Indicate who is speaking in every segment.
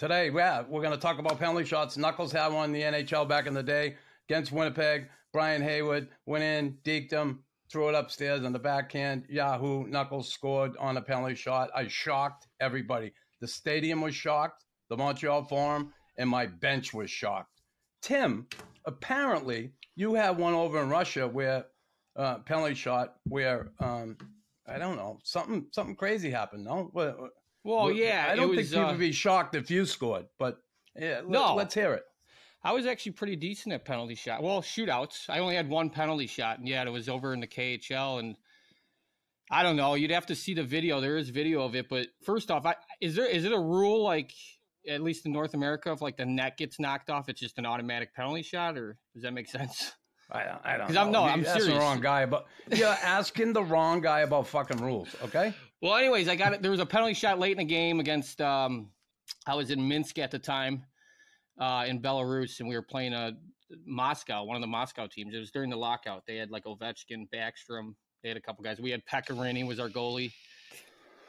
Speaker 1: today, yeah, we're going to talk about penalty shots. Knuckles had one in the NHL back in the day against Winnipeg. Brian Hayward went in, deked him, threw it upstairs on the backhand. Yahoo! Knuckles scored on a penalty shot. I shocked everybody. The stadium was shocked, the Montreal Forum, and my bench was shocked. Tim, apparently you have one over in Russia where uh, penalty shot where um, I don't know something something crazy happened. No, well,
Speaker 2: well yeah,
Speaker 1: I don't
Speaker 2: was,
Speaker 1: think people
Speaker 2: uh,
Speaker 1: would be shocked if you scored, but yeah,
Speaker 2: No.
Speaker 1: let, us hear it.
Speaker 2: I was actually pretty decent at penalty shot. Well, shootouts. I only had one penalty shot, and yeah, it was over in the KHL. And I don't know. You'd have to see the video. There is video of it, but first off, I, is there is it a rule like at least in North America if like the net gets knocked off, it's just an automatic penalty shot, or does that make sense?
Speaker 1: I don't, I don't
Speaker 2: 'Cause
Speaker 1: know.
Speaker 2: I'm- no, I'm
Speaker 1: asking the wrong guy, but you're asking the wrong guy about fucking rules. Okay.
Speaker 2: Well, anyways, I got it. There was a penalty shot late in the game against. Um, I was in Minsk at the time, uh, in Belarus, and we were playing a Moscow, one of the Moscow teams. It was during the lockout. They had like Ovechkin, Backstrom. They had a couple guys. We had Pekarini was our goalie.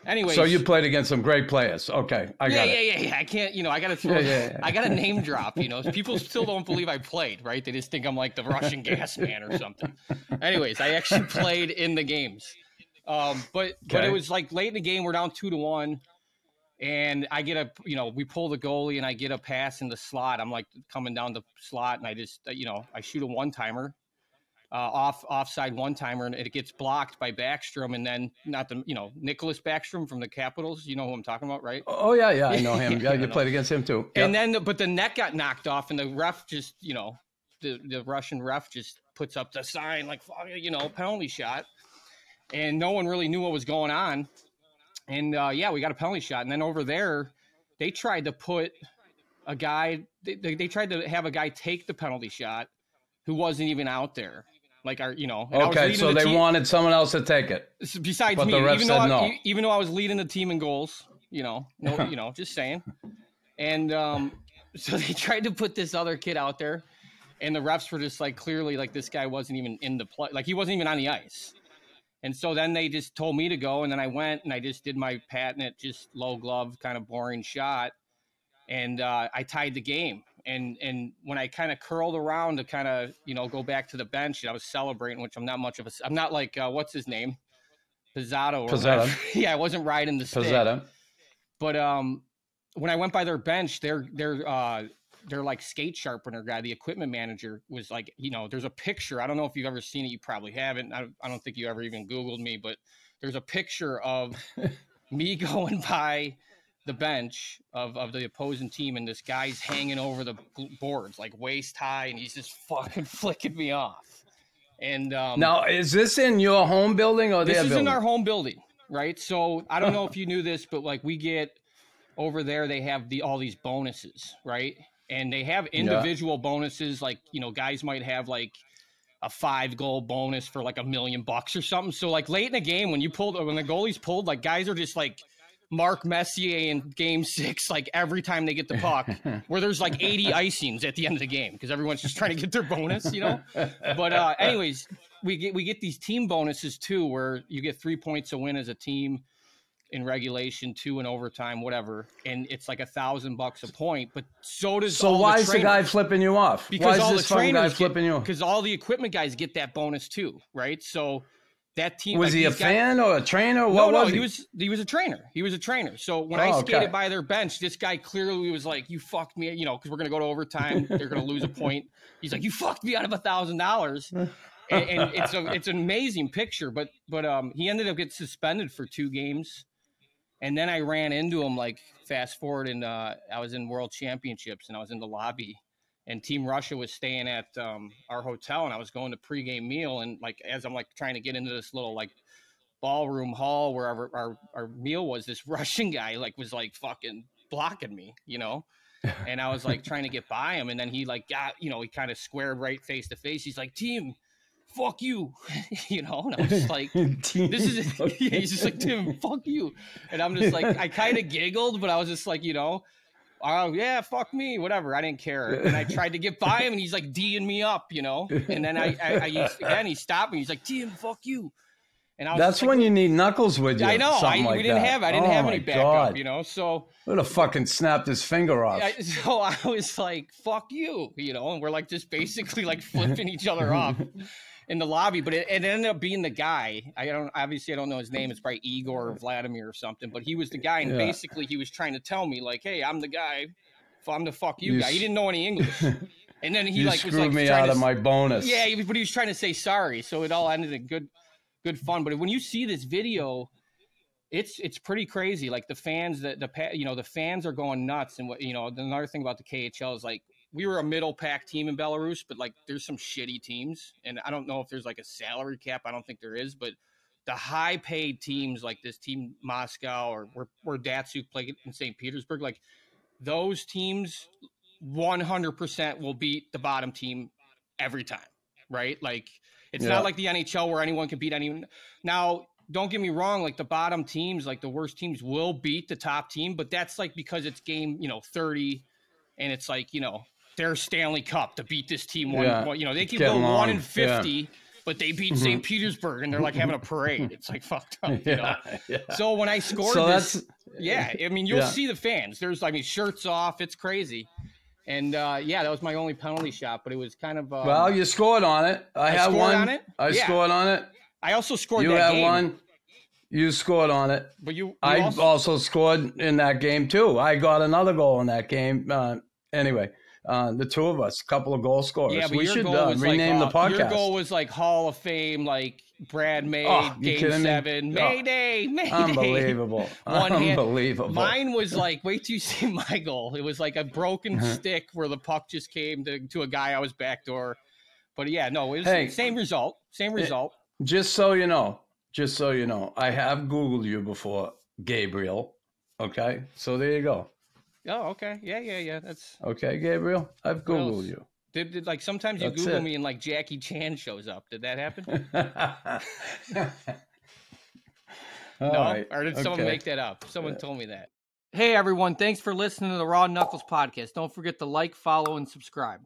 Speaker 2: Anyways,
Speaker 1: So you played against some great players. Okay, I
Speaker 2: yeah,
Speaker 1: got
Speaker 2: yeah,
Speaker 1: it.
Speaker 2: yeah, yeah. I can't, you know, I got to throw,
Speaker 1: Yeah, yeah, yeah.
Speaker 2: I got to name drop. You know, people still don't believe I played, right? They just think I'm like the Russian gas man or something. Anyways, I actually played in the games, um, but but it was like late in the game. We're down two to one, and I get a, you know, we pull the goalie, and I get a pass in the slot. I'm like coming down the slot, and I just, uh, you know, I shoot a one timer. Uh, off offside one timer and it gets blocked by Backstrom and then not the you know Nicklas Backstrom from the Capitals you know who I'm talking about right
Speaker 1: Oh yeah, yeah, I know him.
Speaker 2: Yeah,
Speaker 1: you played against him too.
Speaker 2: and then, the, but the net got knocked off, and the ref just, you know, the the Russian ref just puts up the sign like, you know, penalty shot, and no one really knew what was going on. And uh, yeah, we got a penalty shot, and then over there, they tried to put a guy. They, they, tried to have a guy take the penalty shot who wasn't even out there. Like our, you know. and I was
Speaker 1: okay, so
Speaker 2: the
Speaker 1: they
Speaker 2: team-
Speaker 1: wanted someone else to take it.
Speaker 2: Besides
Speaker 1: But
Speaker 2: me,
Speaker 1: the ref
Speaker 2: even
Speaker 1: said
Speaker 2: though I,
Speaker 1: no.
Speaker 2: even though I was leading the team in goals, you know, no, you know, just saying. And um, so they tried to put this other kid out there, and the refs were just like clearly like this guy wasn't even in the play, like he wasn't even on the ice. And so then they just told me to go, and then I went and I just did my patent, just low glove, kind of boring shot, and uh, I tied the game. And and when I kind of curled around to kind of you know go back to the bench, and I was celebrating, which I'm not much of a, I'm not like uh, what's his name, Pizzato. Yeah, I wasn't riding the stick. But um, when I went by their bench, their their uh, their like skate sharpener guy, the equipment manager, was like, you know, there's a picture. I don't know if you've ever seen it. You probably haven't. I, I don't think you ever even Googled me, but there's a picture of me going by the bench of, of the opposing team, and this guy's hanging over the boards like waist high, and he's just fucking flicking me off. And um,
Speaker 1: Now, is this in your home building or
Speaker 2: this is
Speaker 1: building?
Speaker 2: in our home building, right? So I don't know if you knew this, but like we get over there, they have the all these bonuses, right? And they have individual bonuses, like you know, guys might have like a five goal bonus for like a million bucks or something. So like late in the game, when you pulled, when the goalie's pulled, like guys are just like Mark Messier in Game Six, like every time they get the puck, where there's like 80 icings at the end of the game because everyone's just trying to get their bonus, you know. But uh, anyways, we get we get these team bonuses too, where you get three points a win as a team in regulation, two in overtime, whatever, and it's like a thousand bucks a point. But so does
Speaker 1: so
Speaker 2: all
Speaker 1: why
Speaker 2: the
Speaker 1: is the guy flipping you off?
Speaker 2: Because
Speaker 1: why is
Speaker 2: all the trainers
Speaker 1: flipping you?
Speaker 2: because all the equipment guys get that bonus too, right? So that team
Speaker 1: Was
Speaker 2: like
Speaker 1: he a
Speaker 2: guys-
Speaker 1: fan or a trainer?
Speaker 2: no,
Speaker 1: What
Speaker 2: no,
Speaker 1: was
Speaker 2: he was he was a trainer. He was a trainer. So when I
Speaker 1: Oh,
Speaker 2: skated
Speaker 1: okay.
Speaker 2: by their bench, this guy clearly was like, "You fucked me," you know, because we're gonna go to overtime. They're gonna lose a point. He's like, "You fucked me out of a thousand dollars," and and it's a it's an amazing picture. But but um, he ended up getting suspended for two games, and then I ran into him like fast forward, and uh, I was in World Championships, and I was in the lobby. And Team Russia was staying at um, our hotel, and I was going to pregame meal. And like as I'm like trying to get into this little like ballroom hall where our, our, meal was this russian guy like was like fucking blocking me you know and i was like trying to get by him and then he like got you know he kind of squared right face to face he's like tim fuck you you know and i'm just like this is yeah, he's just like tim fuck you and i'm just like i kind of giggled but i was just like you know oh yeah fuck me whatever i didn't care and i tried to get by him and he's like d'ing me up you know and then i i, I again he stopped me he's like tim fuck you And I was
Speaker 1: That's
Speaker 2: like,
Speaker 1: when you need Knuckles with you.
Speaker 2: I know. I,
Speaker 1: something
Speaker 2: we
Speaker 1: like
Speaker 2: didn't
Speaker 1: that.
Speaker 2: have. I didn't
Speaker 1: Oh
Speaker 2: have any backup.
Speaker 1: God.
Speaker 2: You know. So,
Speaker 1: Would have fucking snapped his finger off.
Speaker 2: I, so I was like, "Fuck you," you know. And we're like just basically like flipping each other off in the lobby. But it, it ended up being the guy. I don't obviously I don't know his name. It's probably Igor or Vladimir or something. But he was the guy, and
Speaker 1: Yeah.
Speaker 2: basically he was trying to tell me like, "Hey, I'm the guy. I'm the fuck you,
Speaker 1: You
Speaker 2: guy." He didn't know any English. And then he like was like
Speaker 1: me out
Speaker 2: to
Speaker 1: of my bonus.
Speaker 2: yeah, but he was trying to say sorry, so it all ended in good, good fun. But when you see this video, it's it's pretty crazy. Like the fans, that the you know the fans are going nuts. And what you know, another thing about the KHL is like we were a middle pack team in Belarus, but like there's some shitty teams, and I don't know if there's like a salary cap. I don't think there is, but the high paid teams like this team Moscow or where where Datsyuk played in St. Petersburg, like those teams 100% will beat the bottom team every time, right? Like it's
Speaker 1: Yeah.
Speaker 2: not like the NHL where anyone can beat anyone. Now, don't get me wrong, like the bottom teams, like the worst teams will beat the top team, but that's like because it's game, you know, 30 and it's like, you know, their Stanley Cup to beat this team one,
Speaker 1: Yeah.
Speaker 2: you know, they can
Speaker 1: Get
Speaker 2: go 1
Speaker 1: along.
Speaker 2: in
Speaker 1: Yeah.
Speaker 2: 50, but they beat St. Petersburg and they're like having a parade. It's like fucked up, you know.
Speaker 1: yeah, yeah.
Speaker 2: So when I scored
Speaker 1: So
Speaker 2: this, yeah, I mean, you'll
Speaker 1: Yeah.
Speaker 2: see the fans. There's, I mean, shirts off. It's crazy. And uh, yeah, that was my only penalty shot, but it was kind of. Um,
Speaker 1: well, you scored on it. I,
Speaker 2: I
Speaker 1: had
Speaker 2: scored
Speaker 1: one.
Speaker 2: on it?
Speaker 1: I
Speaker 2: Yeah.
Speaker 1: scored on it.
Speaker 2: I also scored
Speaker 1: You
Speaker 2: that
Speaker 1: had
Speaker 2: game.
Speaker 1: one. You scored on it.
Speaker 2: but you, you
Speaker 1: I
Speaker 2: also,
Speaker 1: also, scored in that game too. I got another goal in that game. Uh, anyway, uh, the two of us, a couple of goal scorers.
Speaker 2: yeah, but
Speaker 1: we
Speaker 2: your
Speaker 1: should
Speaker 2: goal
Speaker 1: uh,
Speaker 2: was
Speaker 1: rename
Speaker 2: like,
Speaker 1: the podcast.
Speaker 2: Your goal was like Hall of Fame, like Brad May,
Speaker 1: Oh,
Speaker 2: Game
Speaker 1: kidding me?
Speaker 2: Seven,
Speaker 1: Oh.
Speaker 2: Mayday, Mayday.
Speaker 1: Unbelievable.
Speaker 2: One hand-
Speaker 1: Unbelievable.
Speaker 2: Mine was like, wait till you see my goal. It was like a broken
Speaker 1: Uh-huh.
Speaker 2: stick where the puck just came to, to a guy I was backdoor. But yeah, no, it was
Speaker 1: Hey.
Speaker 2: same result. Same result.
Speaker 1: Just so you know, just so you know, I have Googled you before, Gabriel. Okay, so there you go.
Speaker 2: Oh, okay. Yeah, yeah, yeah. That's
Speaker 1: Okay, Gabriel, I've
Speaker 2: What else?
Speaker 1: Googled you.
Speaker 2: did, did like sometimes you
Speaker 1: That's
Speaker 2: Google
Speaker 1: it.
Speaker 2: me and like Jackie Chan shows up. Did that happen?
Speaker 1: All
Speaker 2: no,
Speaker 1: right,
Speaker 2: or did someone make that up? Someone told me that. Hey everyone, thanks for listening to the Raw Knuckles podcast. Don't forget to like, follow, and subscribe.